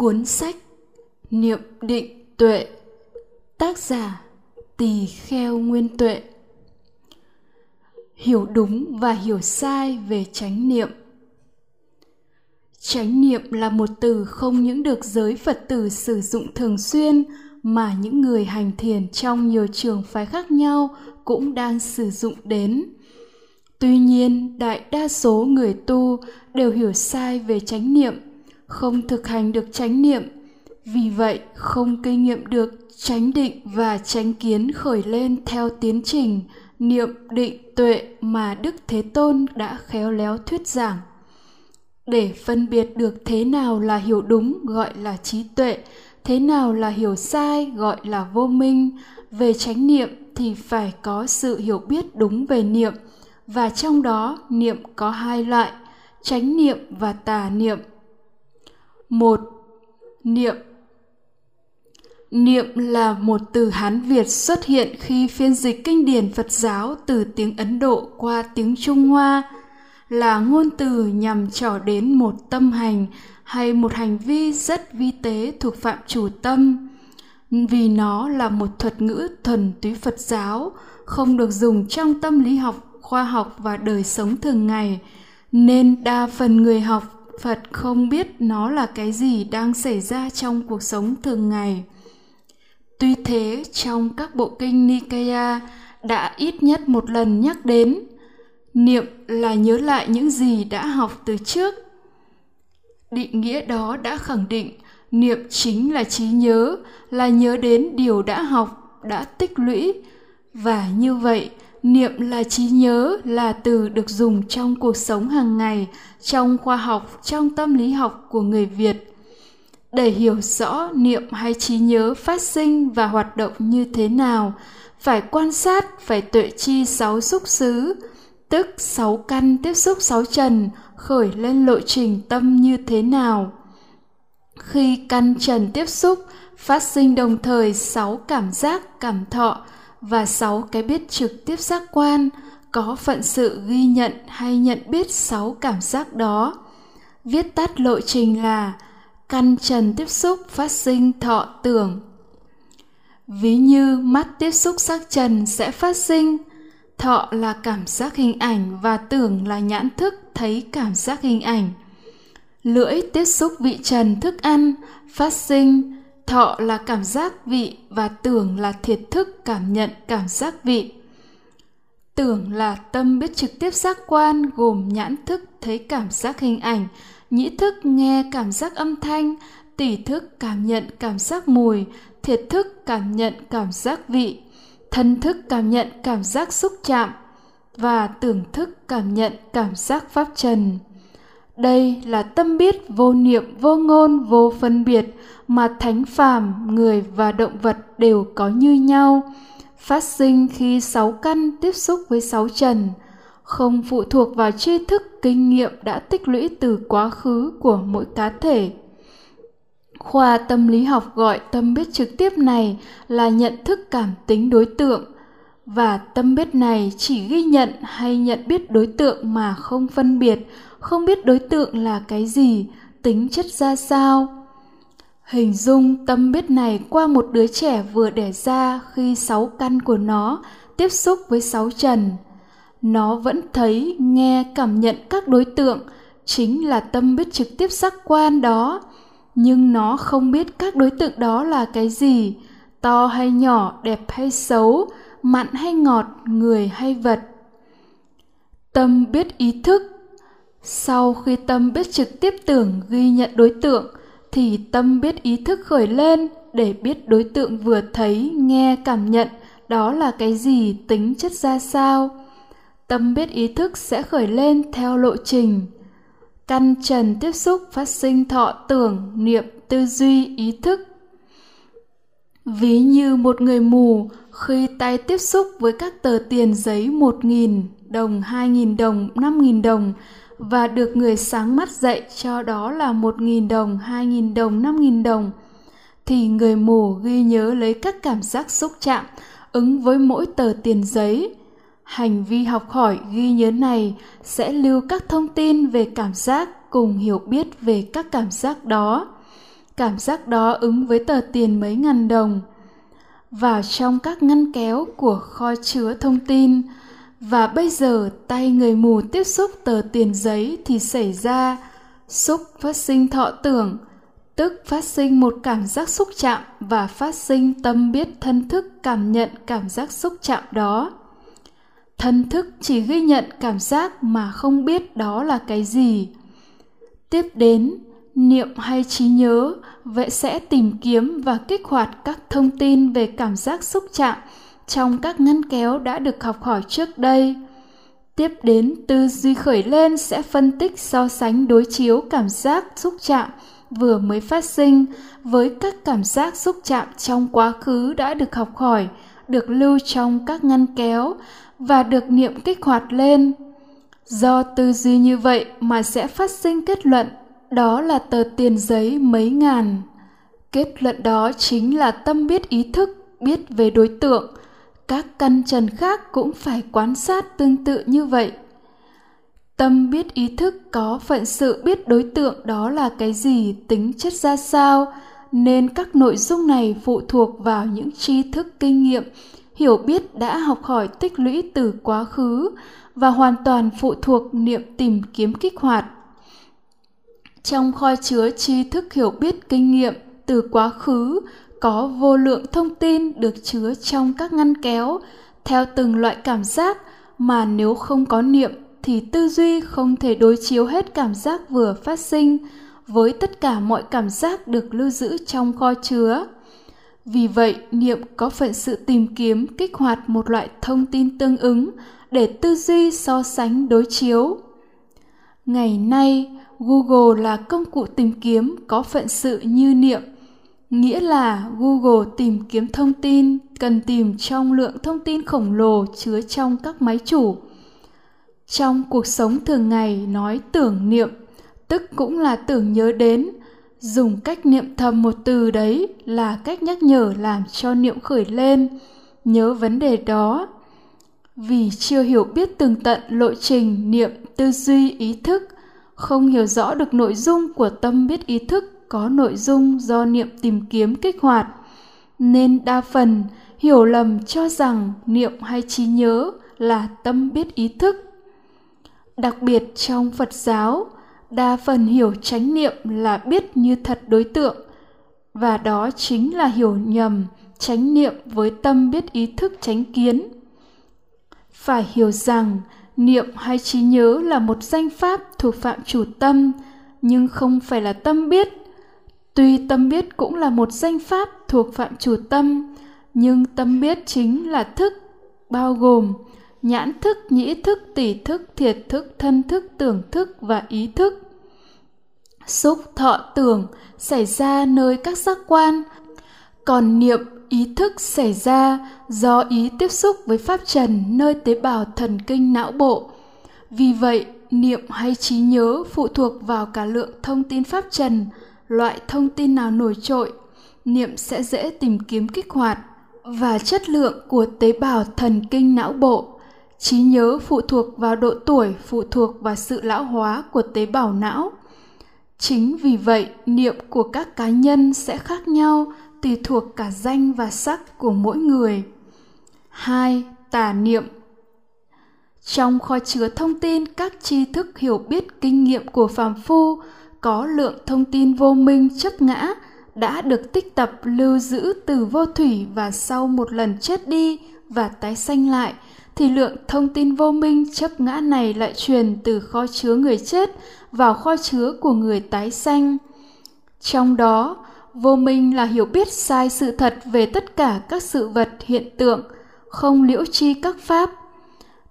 Cuốn sách Niệm định tuệ Tác giả Tỳ kheo nguyên tuệ Hiểu đúng và hiểu sai về chánh niệm Chánh niệm là một từ không những được giới Phật tử sử dụng thường xuyên mà những người hành thiền trong nhiều trường phái khác nhau cũng đang sử dụng đến. Tuy nhiên, đại đa số người tu đều hiểu sai về chánh niệm không thực hành được chánh niệm. Vì vậy, không kinh nghiệm được chánh định và chánh kiến khởi lên theo tiến trình, niệm, định, tuệ mà đức thế tôn đã khéo léo thuyết giảng. Để phân biệt được thế nào là hiểu đúng gọi là trí tuệ, thế nào là hiểu sai gọi là vô minh, về chánh niệm thì phải có sự hiểu biết đúng về niệm, và trong đó niệm có hai loại, chánh niệm và tà niệm một, niệm. Niệm là một từ hán việt xuất hiện khi phiên dịch kinh điển phật giáo từ tiếng ấn độ qua tiếng trung hoa, là ngôn từ nhằm trỏ đến một tâm hành hay một hành vi rất vi tế thuộc phạm chủ tâm. Vì nó là một thuật ngữ thuần túy phật giáo, không được dùng trong tâm lý học, khoa học và đời sống thường ngày, nên đa phần người học phật không biết nó là cái gì đang xảy ra trong cuộc sống thường ngày. Tuy thế, trong các bộ kinh nikaya đã ít nhất một lần nhắc đến, niệm là nhớ lại những gì đã học từ trước. Định nghĩa đó đã khẳng định niệm chính là trí nhớ, là nhớ đến điều đã học, đã tích lũy. Và như vậy niệm là trí nhớ là từ được dùng trong cuộc sống hàng ngày, trong khoa học, trong tâm lý học của người việt. Để hiểu rõ niệm hay trí nhớ phát sinh và hoạt động như thế nào, phải quan sát, phải tuệ chi sáu xúc xứ, tức sáu căn tiếp xúc sáu trần, khởi lên lộ trình tâm như thế nào. Khi căn trần tiếp xúc phát sinh đồng thời sáu cảm giác, cảm thọ và sáu cái biết trực tiếp giác quan, có phận sự ghi nhận hay nhận biết sáu cảm giác đó. Viết tắt lộ trình là căn trần tiếp xúc phát sinh thọ tưởng. Ví như mắt tiếp xúc sắc trần sẽ phát sinh, thọ là cảm giác hình ảnh và tưởng là nhãn thức thấy cảm giác hình ảnh. Lưỡi tiếp xúc vị trần thức ăn phát sinh thọ là cảm giác vị và tưởng là thiệt thức cảm nhận cảm giác vị. Tưởng là tâm biết trực tiếp giác quan gồm nhãn thức thấy cảm giác hình ảnh, nhĩ thức nghe cảm giác âm thanh tỷ thức cảm nhận cảm giác mùi, thiệt thức cảm nhận cảm giác vị, thân thức cảm nhận cảm giác xúc chạm và tưởng thức cảm nhận cảm giác pháp trần đây là tâm biết vô niệm, vô ngôn, vô phân biệt mà thánh phàm, người và động vật đều có như nhau. Phát sinh khi sáu căn tiếp xúc với sáu trần, không phụ thuộc vào tri thức, kinh nghiệm đã tích lũy từ quá khứ của mỗi cá thể. Khoa tâm lý học gọi tâm biết trực tiếp này là nhận thức cảm tính đối tượng, và tâm biết này chỉ ghi nhận hay nhận biết đối tượng mà không phân biệt không biết đối tượng là cái gì, tính chất ra sao. Hình dung tâm biết này qua một đứa trẻ vừa đẻ ra khi sáu căn của nó tiếp xúc với sáu trần. Nó vẫn thấy, nghe, cảm nhận các đối tượng chính là tâm biết trực tiếp sắc quan đó. Nhưng nó không biết các đối tượng đó là cái gì, to hay nhỏ, đẹp hay xấu, mặn hay ngọt, người hay vật. Tâm biết ý thức sau khi tâm biết trực tiếp tưởng ghi nhận đối tượng thì tâm biết ý thức khởi lên để biết đối tượng vừa thấy nghe cảm nhận đó là cái gì tính chất ra sao. Tâm biết ý thức sẽ khởi lên theo lộ trình. Căn trần tiếp xúc phát sinh thọ tưởng niệm tư duy ý thức. Ví như một người mù khi tay tiếp xúc với các tờ tiền giấy một nghìn đồng, hai nghìn đồng, năm nghìn đồng và được người sáng mắt dạy cho đó là một nghìn đồng, hai nghìn đồng, năm nghìn đồng. Thì người mù ghi nhớ lấy các cảm giác xúc chạm ứng với mỗi tờ tiền giấy. Hành vi học hỏi ghi nhớ này sẽ lưu các thông tin về cảm giác cùng hiểu biết về các cảm giác đó. Cảm giác đó ứng với tờ tiền mấy ngàn đồng. Vào trong các ngăn kéo của kho chứa thông tin và bây giờ tay người mù tiếp xúc tờ tiền giấy thì xảy ra. Xúc phát sinh thọ tưởng, tức phát sinh một cảm giác xúc chạm và phát sinh tâm biết, thân thức cảm nhận cảm giác xúc chạm đó. Thân thức chỉ ghi nhận cảm giác mà không biết đó là cái gì. Tiếp đến, niệm hay trí nhớ, vậy sẽ tìm kiếm và kích hoạt các thông tin về cảm giác xúc chạm trong các ngăn kéo đã được học hỏi trước đây. Tiếp đến tư duy khởi lên sẽ phân tích so sánh đối chiếu cảm giác xúc chạm vừa mới phát sinh với các cảm giác xúc chạm trong quá khứ đã được học hỏi, được lưu trong các ngăn kéo và được niệm kích hoạt lên. Do tư duy như vậy mà sẽ phát sinh kết luận, đó là tờ tiền giấy mấy ngàn. Kết luận đó chính là tâm biết ý thức, biết về đối tượng các căn trần khác cũng phải quan sát tương tự như vậy. Tâm biết ý thức, có phận sự biết đối tượng đó là cái gì, tính chất ra sao, nên các nội dung này phụ thuộc vào những tri thức kinh nghiệm, hiểu biết đã học hỏi tích lũy từ quá khứ và hoàn toàn phụ thuộc niệm tìm kiếm kích hoạt. Trong kho chứa tri thức hiểu biết kinh nghiệm từ quá khứ có vô lượng thông tin được chứa trong các ngăn kéo, theo từng loại cảm giác, mà nếu không có niệm thì tư duy không thể đối chiếu hết cảm giác vừa phát sinh với tất cả mọi cảm giác được lưu giữ trong kho chứa. Vì vậy, niệm có phận sự tìm kiếm kích hoạt một loại thông tin tương ứng để tư duy so sánh đối chiếu. Ngày nay, google là công cụ tìm kiếm có phận sự như niệm nghĩa là google tìm kiếm thông tin, cần tìm trong lượng thông tin khổng lồ chứa trong các máy chủ. Trong cuộc sống thường ngày, nói tưởng niệm, tức cũng là tưởng nhớ đến. Dùng cách niệm thầm một từ đấy là cách nhắc nhở làm cho niệm khởi lên, nhớ vấn đề đó. Vì chưa hiểu biết tường tận lộ trình niệm tư duy ý thức, không hiểu rõ được nội dung của tâm biết ý thức có nội dung do niệm tìm kiếm kích hoạt, nên đa phần hiểu lầm cho rằng niệm hay trí nhớ là tâm biết ý thức. Đặc biệt trong phật giáo, đa phần hiểu chánh niệm là biết như thật đối tượng, và đó chính là hiểu nhầm chánh niệm với tâm biết ý thức chánh kiến. Phải hiểu rằng niệm hay trí nhớ là một danh pháp thuộc phạm chủ tâm, nhưng không phải là tâm biết tuy tâm biết cũng là một danh pháp thuộc phạm chủ tâm, nhưng tâm biết chính là thức, bao gồm nhãn thức, nhĩ thức, tỷ thức, thiệt thức, thân thức, tưởng thức và ý thức. Xúc thọ tưởng xảy ra nơi các giác quan, còn niệm ý thức xảy ra do ý tiếp xúc với pháp trần nơi tế bào thần kinh não bộ. Vì vậy, niệm hay trí nhớ phụ thuộc vào cả lượng thông tin pháp trần loại thông tin nào nổi trội, niệm sẽ dễ tìm kiếm kích hoạt và chất lượng của tế bào thần kinh não bộ. Trí nhớ phụ thuộc vào độ tuổi, phụ thuộc vào sự lão hóa của tế bào não. Chính vì vậy, niệm của các cá nhân sẽ khác nhau tùy thuộc cả danh và sắc của mỗi người. Hai, tà niệm. Trong kho chứa thông tin, các tri thức hiểu biết kinh nghiệm của phàm phu có lượng thông tin vô minh chấp ngã đã được tích tập lưu giữ từ vô thủy và sau một lần chết đi và tái sanh lại thì lượng thông tin vô minh chấp ngã này lại truyền từ kho chứa người chết vào kho chứa của người tái sanh. Trong đó, vô minh là hiểu biết sai sự thật về tất cả các sự vật hiện tượng, không liễu chi các pháp.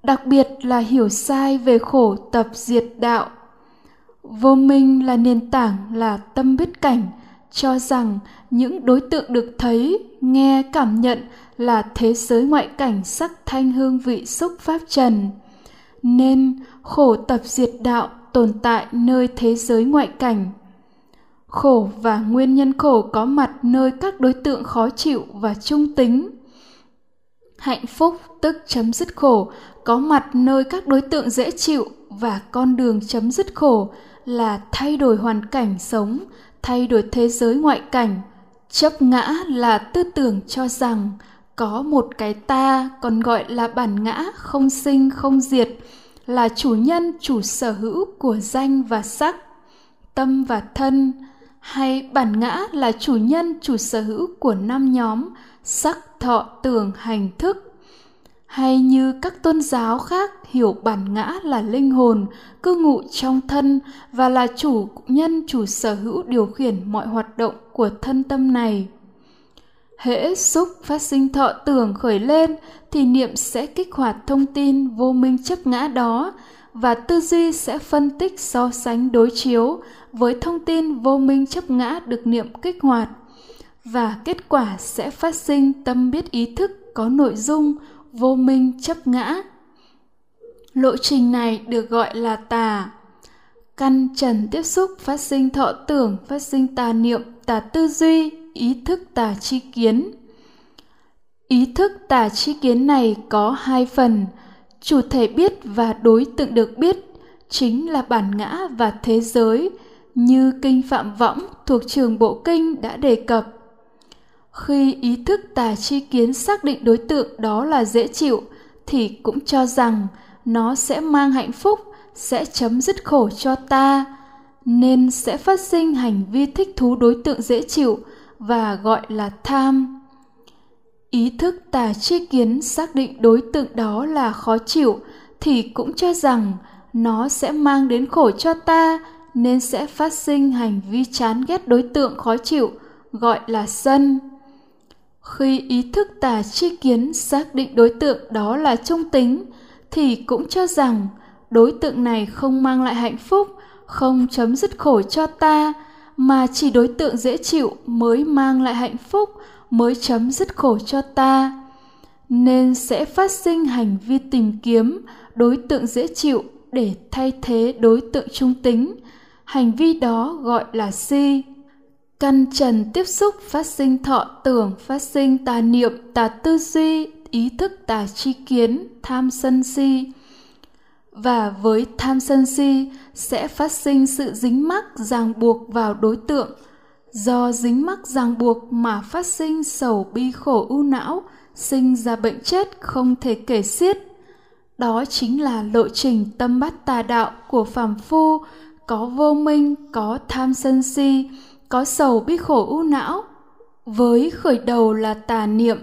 Đặc biệt là hiểu sai về khổ tập diệt đạo. Vô minh là nền tảng là tâm biết cảnh, cho rằng những đối tượng được thấy, nghe, cảm nhận là thế giới ngoại cảnh sắc thanh hương vị xúc pháp trần. Nên khổ tập diệt đạo tồn tại nơi thế giới ngoại cảnh. Khổ và nguyên nhân khổ có mặt nơi các đối tượng khó chịu và trung tính. Hạnh phúc tức chấm dứt khổ có mặt nơi các đối tượng dễ chịu và con đường chấm dứt khổ là thay đổi hoàn cảnh sống, thay đổi thế giới ngoại cảnh. Chấp ngã là tư tưởng cho rằng có một cái ta còn gọi là bản ngã không sinh, không diệt, là chủ nhân, chủ sở hữu của danh và sắc, tâm và thân, hay bản ngã là chủ nhân, chủ sở hữu của năm nhóm, sắc, thọ, tưởng, hành, thức hay như các tôn giáo khác hiểu bản ngã là linh hồn, cư ngụ trong thân và là chủ nhân, chủ sở hữu điều khiển mọi hoạt động của thân tâm này. Hễ xúc phát sinh thọ tưởng khởi lên thì niệm sẽ kích hoạt thông tin vô minh chấp ngã đó và tư duy sẽ phân tích so sánh đối chiếu với thông tin vô minh chấp ngã được niệm kích hoạt và kết quả sẽ phát sinh tâm biết ý thức có nội dung vô minh chấp ngã. Lộ trình này được gọi là tà. Căn trần tiếp xúc, phát sinh thọ tưởng, phát sinh tà niệm, tà tư duy, ý thức tà chi kiến. Ý thức tà chi kiến này có hai phần. Chủ thể biết và đối tượng được biết chính là bản ngã và thế giới, như kinh phạm võng thuộc trường bộ kinh đã đề cập khi ý thức tà chi kiến xác định đối tượng đó là dễ chịu, thì cũng cho rằng nó sẽ mang hạnh phúc, sẽ chấm dứt khổ cho ta, nên sẽ phát sinh hành vi thích thú đối tượng dễ chịu và gọi là tham. Ý thức tà chi kiến xác định đối tượng đó là khó chịu thì cũng cho rằng nó sẽ mang đến khổ cho ta, nên sẽ phát sinh hành vi chán ghét đối tượng khó chịu, gọi là sân khi ý thức tà chi kiến xác định đối tượng đó là trung tính, thì cũng cho rằng đối tượng này không mang lại hạnh phúc, không chấm dứt khổ cho ta, mà chỉ đối tượng dễ chịu mới mang lại hạnh phúc, mới chấm dứt khổ cho ta. Nên sẽ phát sinh hành vi tìm kiếm đối tượng dễ chịu để thay thế đối tượng trung tính. Hành vi đó gọi là si căn trần tiếp xúc phát sinh thọ tưởng, phát sinh tà niệm, tà tư duy, ý thức, tà chi kiến, tham sân si. Và với tham sân si sẽ phát sinh sự dính mắc, ràng buộc vào đối tượng. Do dính mắc, ràng buộc mà phát sinh sầu bi khổ ưu não, sinh ra bệnh chết không thể kể xiết. Đó chính là lộ trình tâm bắt tà đạo của phàm phu, có vô minh, có tham sân si có sầu bi khổ ưu não, với khởi đầu là tà niệm.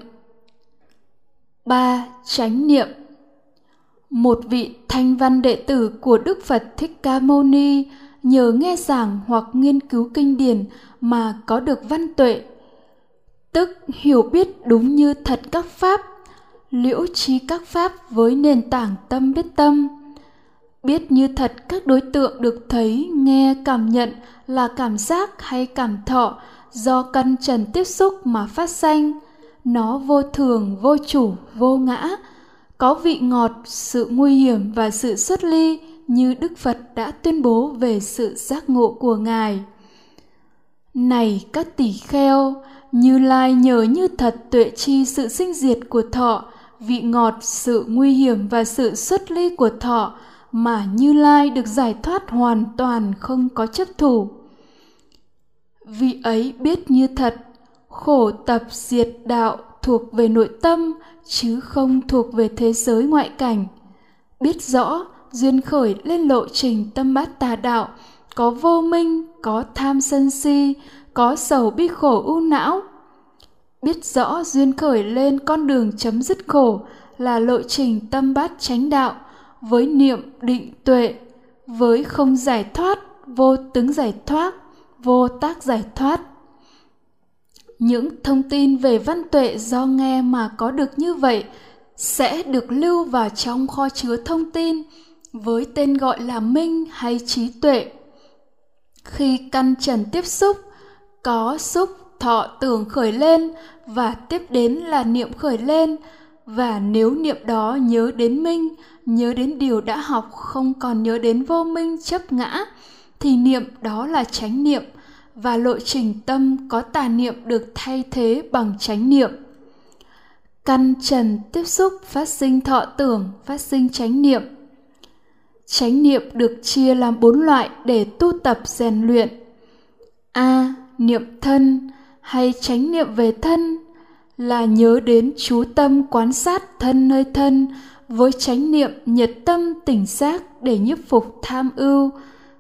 Ba, chánh niệm. Một vị thanh văn đệ tử của đức phật thích ca mâu ni nhờ nghe giảng hoặc nghiên cứu kinh điển mà có được văn tuệ, tức hiểu biết đúng như thật các pháp, liễu trí các pháp với nền tảng tâm biết tâm biết như thật các đối tượng được thấy, nghe, cảm nhận là cảm giác hay cảm thọ do căn trần tiếp xúc mà phát sanh. Nó vô thường, vô chủ, vô ngã. Có vị ngọt, sự nguy hiểm và sự xuất ly như đức phật đã tuyên bố về sự giác ngộ của ngài. Này các tỷ kheo, như lai nhờ như thật tuệ chi sự sinh diệt của thọ, vị ngọt, sự nguy hiểm và sự xuất ly của thọ mà như lai được giải thoát hoàn toàn không có chấp thủ. Vì ấy biết như thật, khổ tập diệt đạo thuộc về nội tâm chứ không thuộc về thế giới ngoại cảnh. Biết rõ, duyên khởi lên lộ trình tâm bát tà đạo, có vô minh, có tham sân si, có sầu bi khổ u não. Biết rõ duyên khởi lên con đường chấm dứt khổ là lộ trình tâm bát chánh đạo với niệm định tuệ, với không giải thoát, vô tướng giải thoát, vô tác giải thoát. Những thông tin về văn tuệ do nghe mà có được như vậy sẽ được lưu vào trong kho chứa thông tin với tên gọi là minh hay trí tuệ. Khi căn trần tiếp xúc, có xúc thọ tưởng khởi lên và tiếp đến là niệm khởi lên và nếu niệm đó nhớ đến minh nhớ đến điều đã học, không còn nhớ đến vô minh, chấp ngã, thì niệm đó là chánh niệm. Và lộ trình tâm có tà niệm được thay thế bằng chánh niệm. Căn trần tiếp xúc, phát sinh thọ tưởng, phát sinh chánh niệm. Chánh niệm được chia làm bốn loại để tu tập rèn luyện. A. Niệm thân hay chánh niệm về thân là nhớ đến chú tâm quan sát thân nơi thân, với chánh niệm nhiệt tâm tỉnh giác để nhiếp phục tham ưu,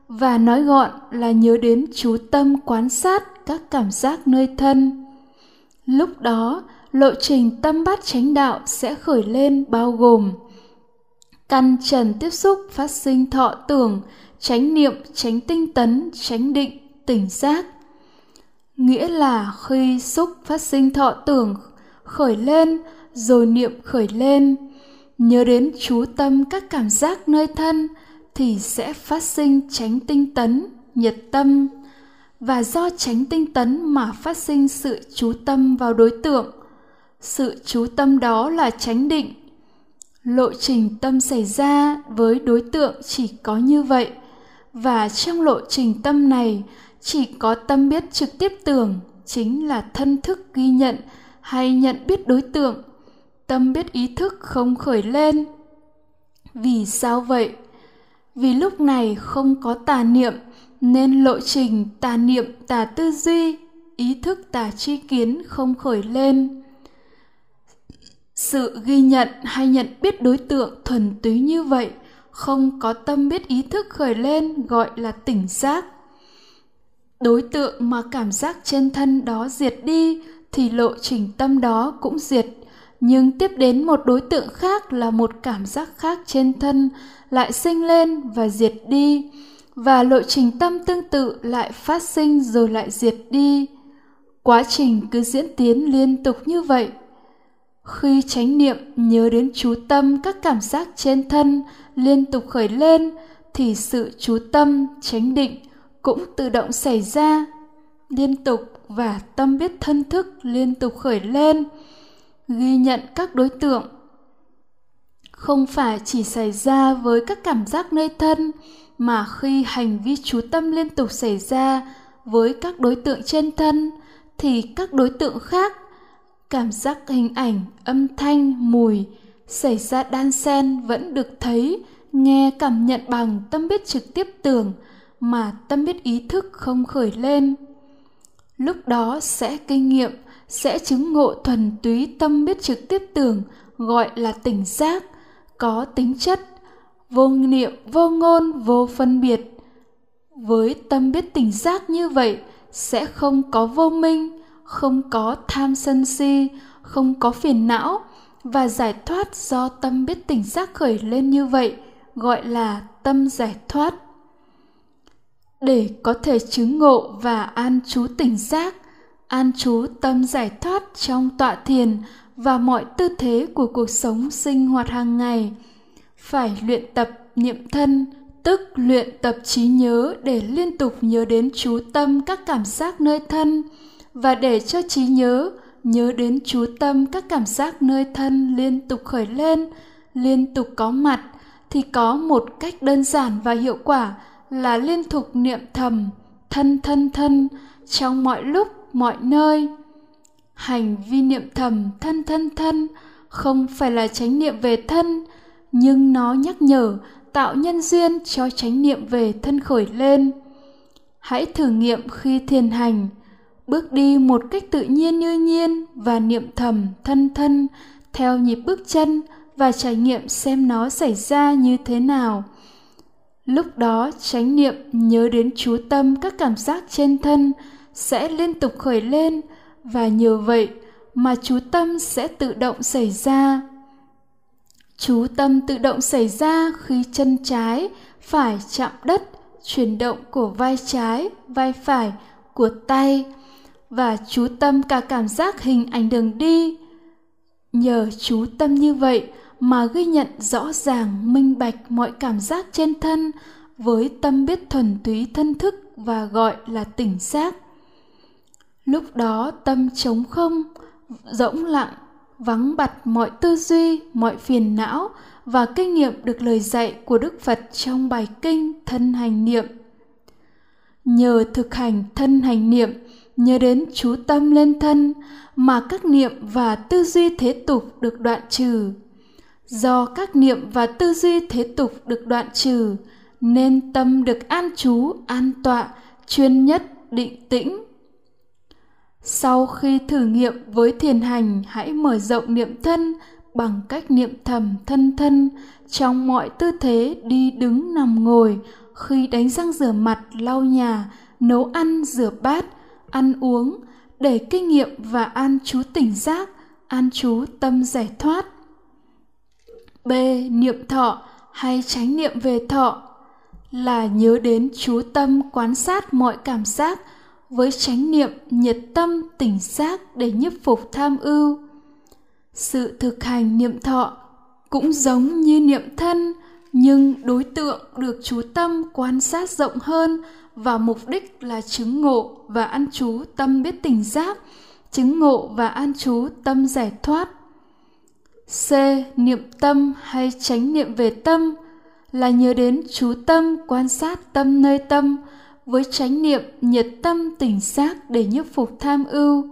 và nói gọn là nhớ đến chú tâm quan sát các cảm giác nơi thân. Lúc đó, lộ trình tâm bát chánh đạo sẽ khởi lên bao gồm căn trần tiếp xúc phát sinh thọ tưởng, chánh niệm, chánh tinh tấn, chánh định, tỉnh giác nghĩa là khi xúc phát sinh thọ tưởng khởi lên, rồi niệm khởi lên, nhớ đến chú tâm các cảm giác nơi thân, thì sẽ phát sinh tránh tinh tấn nhiệt tâm. Và do tránh tinh tấn mà phát sinh sự chú tâm vào đối tượng. Sự chú tâm đó là tránh định. Lộ trình tâm xảy ra với đối tượng chỉ có như vậy. Và trong lộ trình tâm này chỉ có tâm biết trực tiếp tưởng chính là thân thức ghi nhận hay nhận biết đối tượng. Tâm biết ý thức không khởi lên. Vì sao vậy? Vì lúc này không có tà niệm, nên lộ trình tà niệm tà tư duy, ý thức tà tri kiến không khởi lên. Sự ghi nhận hay nhận biết đối tượng thuần túy như vậy, không có tâm biết ý thức khởi lên gọi là tỉnh giác đối tượng mà cảm giác trên thân đó diệt đi thì lộ trình tâm đó cũng diệt. Nhưng tiếp đến một đối tượng khác là một cảm giác khác trên thân lại sinh lên và diệt đi. Và lộ trình tâm tương tự lại phát sinh rồi lại diệt đi. Quá trình cứ diễn tiến liên tục như vậy. Khi chánh niệm nhớ đến chú tâm các cảm giác trên thân liên tục khởi lên thì sự chú tâm chánh định cũng tự động xảy ra. Liên tục và tâm biết thân thức liên tục khởi lên, ghi nhận các đối tượng. Không phải chỉ xảy ra với các cảm giác nơi thân, mà khi hành vi chú tâm liên tục xảy ra với các đối tượng trên thân, thì các đối tượng khác, cảm giác hình ảnh, âm thanh, mùi xảy ra đan xen vẫn được thấy, nghe, cảm nhận bằng tâm biết trực tiếp tưởng mà tâm biết ý thức không khởi lên. Lúc đó sẽ kinh nghiệm, sẽ chứng ngộ thuần túy tâm biết trực tiếp tưởng, gọi là tỉnh giác, có tính chất, vô niệm, vô ngôn, vô phân biệt. Với tâm biết tỉnh giác như vậy, sẽ không có vô minh, không có tham sân si, không có phiền não và giải thoát do tâm biết tỉnh giác khởi lên như vậy, gọi là tâm giải thoát để có thể chứng ngộ và an trú tỉnh giác, an trú tâm giải thoát trong tọa thiền và mọi tư thế của cuộc sống sinh hoạt hàng ngày. Phải luyện tập niệm thân, tức luyện tập trí nhớ để liên tục nhớ đến chú tâm các cảm giác nơi thân và để cho trí nhớ nhớ đến chú tâm các cảm giác nơi thân liên tục khởi lên, liên tục có mặt thì có một cách đơn giản và hiệu quả là liên tục niệm thầm, thân thân thân, trong mọi lúc, mọi nơi. Hành vi niệm thầm, thân thân thân, không phải là chánh niệm về thân, nhưng nó nhắc nhở, tạo nhân duyên cho chánh niệm về thân khởi lên. Hãy thử nghiệm khi thiền hành, bước đi một cách tự nhiên như nhiên và niệm thầm, thân thân, theo nhịp bước chân và trải nghiệm xem nó xảy ra như thế nào lúc đó, chánh niệm nhớ đến chú tâm, các cảm giác trên thân sẽ liên tục khởi lên. Và nhờ vậy mà chú tâm sẽ tự động xảy ra. Chú tâm tự động xảy ra khi chân trái phải chạm đất, chuyển động của vai trái, vai phải của tay. Và chú tâm cả cảm giác hình ảnh đường đi. Nhờ chú tâm như vậy mà ghi nhận rõ ràng, minh bạch mọi cảm giác trên thân với tâm biết thuần túy thân thức và gọi là tỉnh giác. Lúc đó tâm trống không, rỗng lặng, vắng bặt mọi tư duy, mọi phiền não và kinh nghiệm được lời dạy của đức phật trong bài kinh thân hành niệm. Nhờ thực hành thân hành niệm, nhớ đến chú tâm lên thân mà các niệm và tư duy thế tục được đoạn trừ do các niệm và tư duy thế tục được đoạn trừ, nên tâm được an trú, an tọa, chuyên nhất, định tĩnh. Sau khi thử nghiệm với thiền hành, hãy mở rộng niệm thân bằng cách niệm thầm thân thân trong mọi tư thế đi đứng nằm ngồi, khi đánh răng rửa mặt, lau nhà, nấu ăn, rửa bát, ăn uống, để kinh nghiệm và an trú tỉnh giác, an trú tâm giải thoát b. Niệm thọ hay tránh niệm về thọ là nhớ đến chú tâm quan sát mọi cảm giác với chánh niệm nhiệt tâm tỉnh giác để nhiếp phục tham ưu. Sự thực hành niệm thọ cũng giống như niệm thân, nhưng đối tượng được chú tâm quan sát rộng hơn và mục đích là chứng ngộ và an trú tâm biết tỉnh giác, chứng ngộ và an trú tâm giải thoát c, niệm tâm hay tránh niệm về tâm là nhớ đến chú tâm, quan sát tâm nơi tâm với chánh niệm nhiệt tâm tỉnh giác để nhiếp phục tham ưu.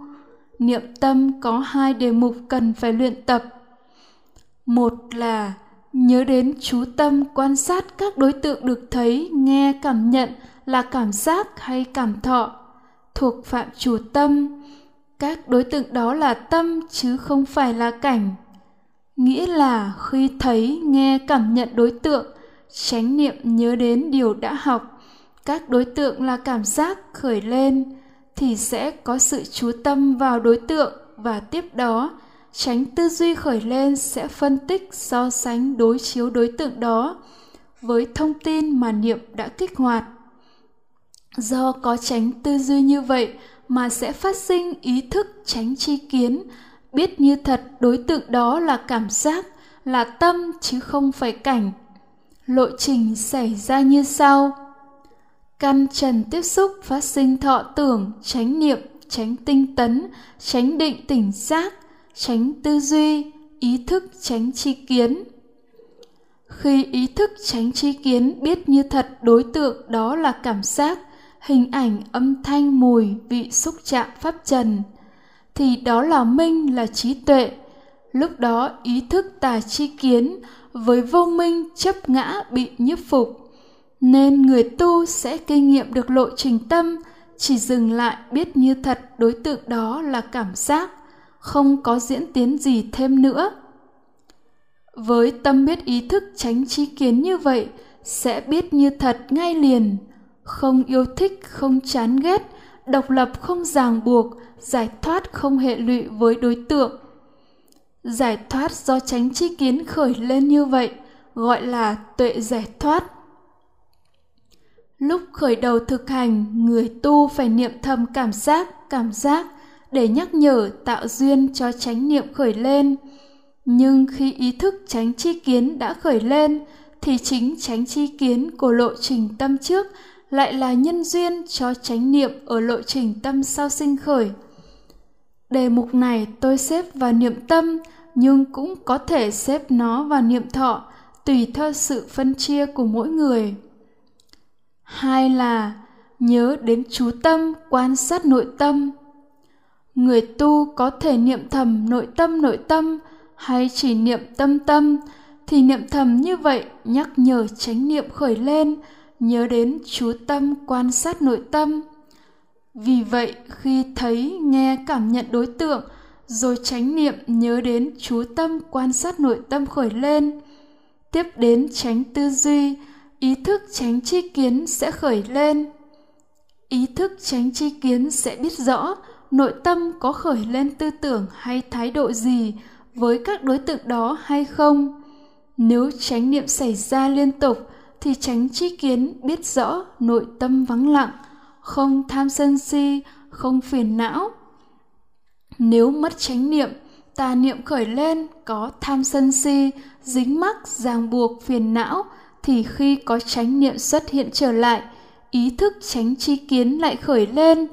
Niệm tâm có hai đề mục cần phải luyện tập. Một là nhớ đến chú tâm quan sát các đối tượng được thấy, nghe, cảm nhận là cảm giác hay cảm thọ thuộc phạm chủ tâm. Các đối tượng đó là tâm chứ không phải là cảnh nghĩa là khi thấy, nghe, cảm nhận đối tượng chánh niệm nhớ đến điều đã học, các đối tượng là cảm giác khởi lên, thì sẽ có sự chú tâm vào đối tượng và tiếp đó, tránh tư duy khởi lên sẽ phân tích so sánh đối chiếu đối tượng đó với thông tin mà niệm đã kích hoạt. Do có tránh tư duy như vậy mà sẽ phát sinh ý thức tránh chi kiến biết như thật đối tượng đó là cảm giác, là tâm chứ không phải cảnh. Lộ trình xảy ra như sau. Căn trần tiếp xúc phát sinh thọ tưởng tránh niệm tránh tinh tấn tránh định tỉnh giác tránh tư duy, ý thức tránh tri kiến. Khi ý thức tránh tri kiến biết như thật đối tượng đó là cảm giác, hình ảnh âm thanh mùi vị xúc chạm pháp trần thì đó là minh là trí tuệ. Lúc đó ý thức tà chi kiến với vô minh chấp ngã bị nhiếp phục. Nên người tu sẽ kinh nghiệm được lộ trình tâm, chỉ dừng lại biết như thật đối tượng đó là cảm giác, không có diễn tiến gì thêm nữa. Với tâm biết ý thức tránh chi kiến như vậy, sẽ biết như thật ngay liền, không yêu thích, không chán ghét độc lập không ràng buộc, giải thoát không hệ lụy với đối tượng. Giải thoát do tránh chi kiến khởi lên như vậy, gọi là tuệ giải thoát. Lúc khởi đầu thực hành, người tu phải niệm thầm cảm giác cảm giác để nhắc nhở, tạo duyên cho chánh niệm khởi lên. Nhưng khi ý thức tránh chi kiến đã khởi lên, thì chính tránh chi kiến của lộ trình tâm trước lại là nhân duyên cho chánh niệm ở lộ trình tâm sau sinh khởi. Đề mục này tôi xếp vào niệm tâm, nhưng cũng có thể xếp nó vào niệm thọ, tùy theo sự phân chia của mỗi người. Hai là nhớ đến chú tâm, quan sát nội tâm. Người tu có thể niệm thầm nội tâm nội tâm hay chỉ niệm tâm tâm, thì niệm thầm như vậy nhắc nhở chánh niệm khởi lên nhớ đến chú tâm quan sát nội tâm. Vì vậy, khi thấy, nghe, cảm nhận đối tượng, rồi chánh niệm nhớ đến chú tâm quan sát nội tâm khởi lên. Tiếp đến tránh tư duy, ý thức tránh chi kiến sẽ khởi lên. Ý thức tránh chi kiến sẽ biết rõ nội tâm có khởi lên tư tưởng hay thái độ gì với các đối tượng đó hay không. Nếu chánh niệm xảy ra liên tục thì tránh chi kiến, biết rõ nội tâm vắng lặng, không tham sân si, không phiền não. Nếu mất chánh niệm, tà niệm khởi lên, có tham sân si, dính mắc, ràng buộc, phiền não, thì khi có chánh niệm xuất hiện trở lại, ý thức tránh chi kiến lại khởi lên.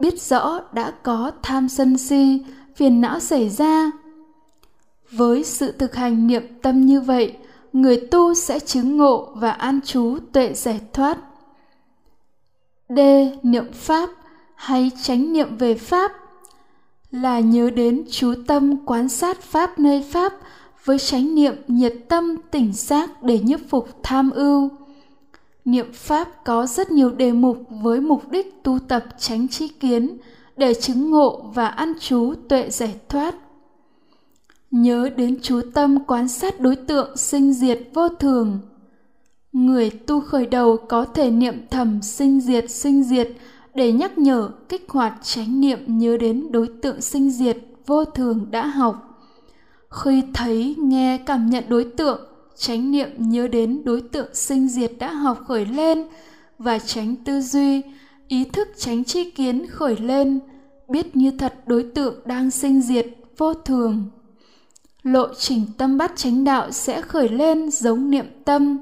Biết rõ đã có tham sân si, phiền não xảy ra. Với sự thực hành niệm tâm như vậy người tu sẽ chứng ngộ và an trú tuệ giải thoát. D. Niệm pháp hay tránh niệm về pháp là nhớ đến chú tâm quan sát pháp nơi pháp với chánh niệm nhiệt tâm tỉnh giác để nhiếp phục tham ưu. Niệm Pháp có rất nhiều đề mục với mục đích tu tập tránh trí kiến để chứng ngộ và ăn chú tuệ giải thoát. Nhớ đến chú tâm quan sát đối tượng sinh diệt vô thường. Người tu khởi đầu có thể niệm thầm sinh diệt sinh diệt để nhắc nhở kích hoạt chánh niệm nhớ đến đối tượng sinh diệt vô thường đã học. Khi thấy, nghe, cảm nhận đối tượng chánh niệm nhớ đến đối tượng sinh diệt đã học khởi lên và tránh tư duy ý thức tránh tri kiến khởi lên biết như thật đối tượng đang sinh diệt vô thường lộ trình tâm bắt chánh đạo sẽ khởi lên giống niệm tâm.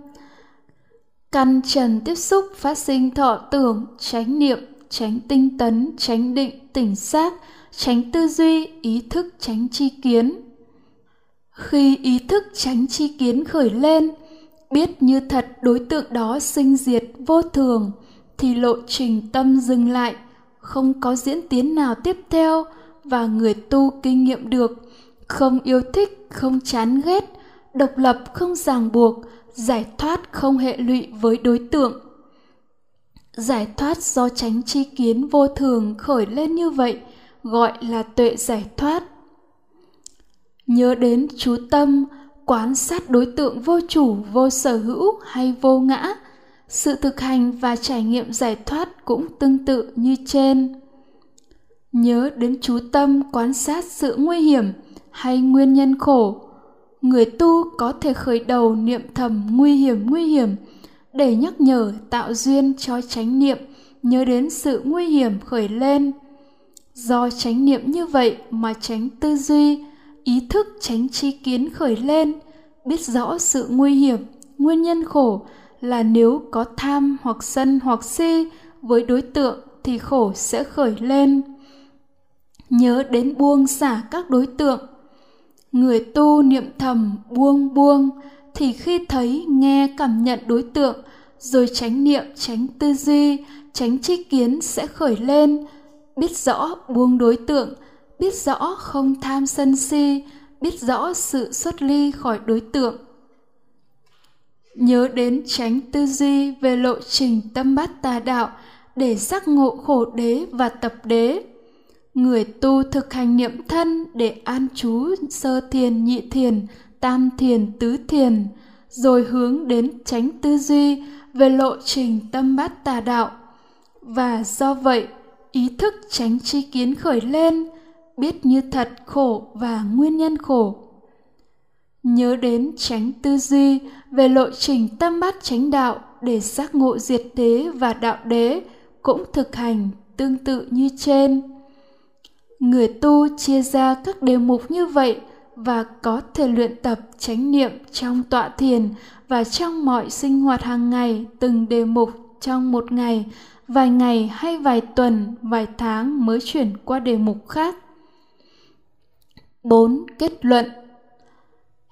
Căn trần tiếp xúc phát sinh thọ tưởng tránh niệm tránh tinh tấn tránh định, tỉnh giác tránh tư duy, ý thức tránh chi kiến. Khi ý thức tránh chi kiến khởi lên, biết như thật đối tượng đó sinh diệt vô thường, thì lộ trình tâm dừng lại, không có diễn tiến nào tiếp theo và người tu kinh nghiệm được không yêu thích, không chán ghét, độc lập, không ràng buộc, giải thoát không hệ lụy với đối tượng. Giải thoát do tránh chi kiến vô thường khởi lên như vậy, gọi là tuệ giải thoát. Nhớ đến chú tâm, quán sát đối tượng vô chủ, vô sở hữu hay vô ngã, sự thực hành và trải nghiệm giải thoát cũng tương tự như trên. Nhớ đến chú tâm quan sát sự nguy hiểm hay nguyên nhân khổ? Người tu có thể khởi đầu niệm thầm nguy hiểm nguy hiểm, để nhắc nhở, tạo duyên cho chánh niệm, nhớ đến sự nguy hiểm khởi lên. Do chánh niệm như vậy mà tránh tư duy, ý thức tránh chi kiến khởi lên, biết rõ sự nguy hiểm, nguyên nhân khổ là nếu có tham hoặc sân hoặc si với đối tượng thì khổ sẽ khởi lên. Nhớ đến buông xả các đối tượng người tu niệm thầm buông buông, thì khi thấy nghe cảm nhận đối tượng, rồi tránh niệm, tránh tư duy, tránh tri kiến sẽ khởi lên. Biết rõ buông đối tượng, biết rõ không tham sân si, biết rõ sự xuất ly khỏi đối tượng. Nhớ đến tránh tư duy về lộ trình tâm bát tà đạo để giác ngộ khổ đế và tập đế người tu thực hành niệm thân để an trú, sơ thiền, nhị thiền, tam thiền, tứ thiền, rồi hướng đến tránh tư duy về lộ trình tâm bát tà đạo. Và do vậy, ý thức tránh tri kiến khởi lên, biết như thật khổ và nguyên nhân khổ. Nhớ đến tránh tư duy về lộ trình tâm bát chánh đạo để giác ngộ diệt đế và đạo đế cũng thực hành tương tự như trên người tu chia ra các đề mục như vậy và có thể luyện tập chánh niệm trong tọa thiền và trong mọi sinh hoạt hàng ngày từng đề mục trong một ngày vài ngày hay vài tuần vài tháng mới chuyển qua đề mục khác 4. Kết luận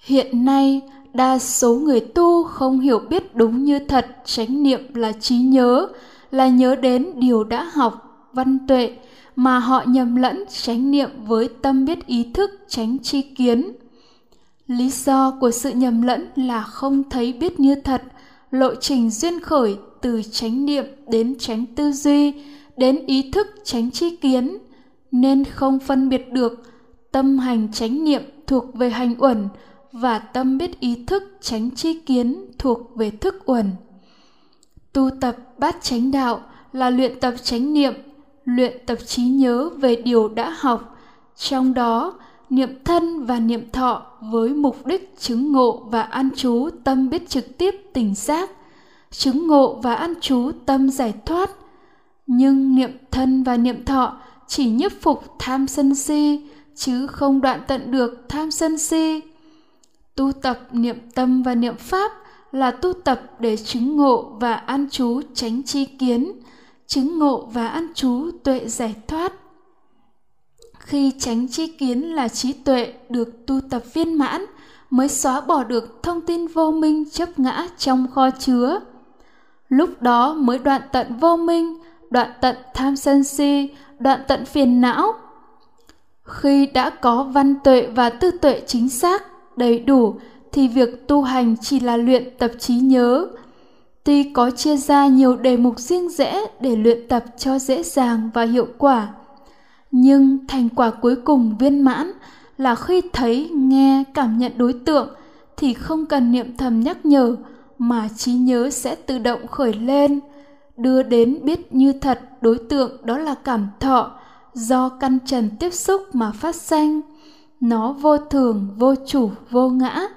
Hiện nay, đa số người tu không hiểu biết đúng như thật chánh niệm là trí nhớ, là nhớ đến điều đã học, văn tuệ, mà họ nhầm lẫn chánh niệm với tâm biết ý thức tránh chi kiến. Lý do của sự nhầm lẫn là không thấy biết như thật, lộ trình duyên khởi từ chánh niệm đến tránh tư duy, đến ý thức tránh chi kiến, nên không phân biệt được tâm hành chánh niệm thuộc về hành uẩn và tâm biết ý thức tránh chi kiến thuộc về thức uẩn. Tu tập bát chánh đạo là luyện tập chánh niệm, luyện tập trí nhớ về điều đã học, trong đó niệm thân và niệm thọ với mục đích chứng ngộ và an trú tâm biết trực tiếp tỉnh giác, chứng ngộ và an trú tâm giải thoát. Nhưng niệm thân và niệm thọ chỉ nhiếp phục tham sân si, chứ không đoạn tận được tham sân si. Tu tập niệm tâm và niệm pháp là tu tập để chứng ngộ và an trú tránh chi kiến, chứng ngộ và ăn chú tuệ giải thoát. Khi tránh chi kiến là trí tuệ được tu tập viên mãn mới xóa bỏ được thông tin vô minh chấp ngã trong kho chứa. Lúc đó mới đoạn tận vô minh, đoạn tận tham sân si, đoạn tận phiền não, khi đã có văn tuệ và tư tuệ chính xác đầy đủ thì việc tu hành chỉ là luyện tập trí nhớ Tuy có chia ra nhiều đề mục riêng rẽ để luyện tập cho dễ dàng và hiệu quả, nhưng thành quả cuối cùng viên mãn là khi thấy, nghe, cảm nhận đối tượng thì không cần niệm thầm nhắc nhở mà trí nhớ sẽ tự động khởi lên, đưa đến biết như thật đối tượng đó là cảm thọ do căn trần tiếp xúc mà phát sanh. Nó vô thường, vô chủ, vô ngã,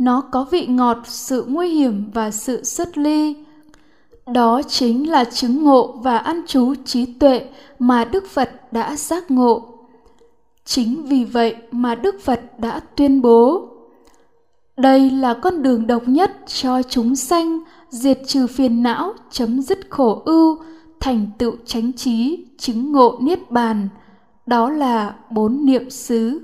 nó có vị ngọt, sự nguy hiểm và sự xuất ly. Đó chính là chứng ngộ và ăn trú trí tuệ mà Đức Phật đã giác ngộ. Chính vì vậy mà Đức Phật đã tuyên bố đây là con đường độc nhất cho chúng sanh diệt trừ phiền não, chấm dứt khổ ưu, thành tựu chánh trí, chứng ngộ niết bàn. Đó là bốn niệm xứ.